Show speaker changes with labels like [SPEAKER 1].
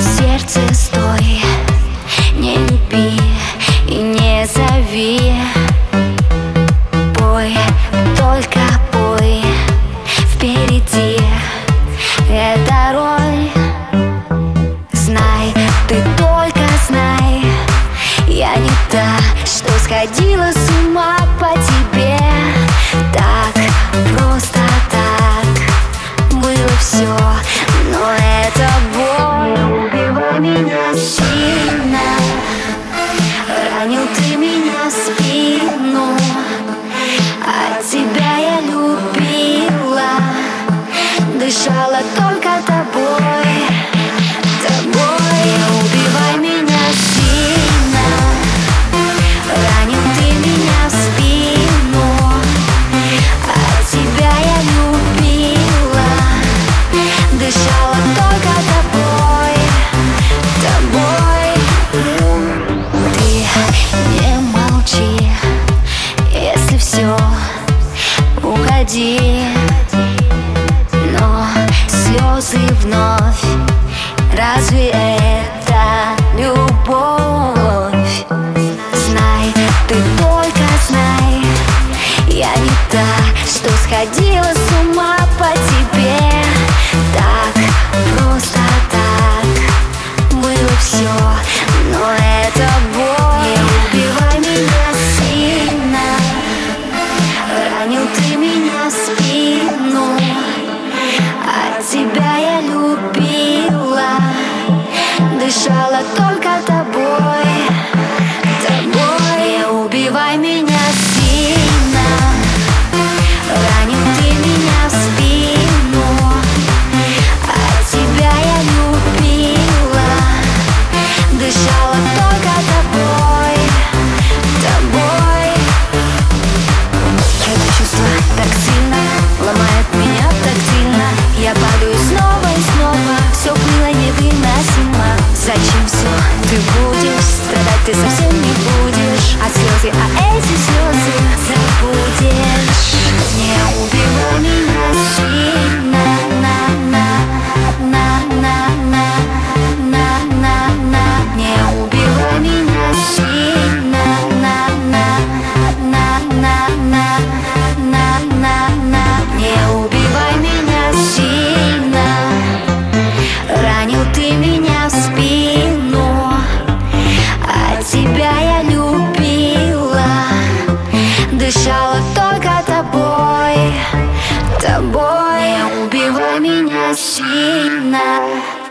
[SPEAKER 1] Сердце стой, не люби и не зови. Пой, только пой, впереди. Это роль. Знай, ты только знай, я не та, что сходила с ума по тебе. Так просто. меня сильно. Ранил ты меня в спину А тебя я любила. Дышала только тобой. танцы вновь. Разве это любовь? Знай, ты только знай. Я не та, что сходила с ума по тебе. Так がしいな。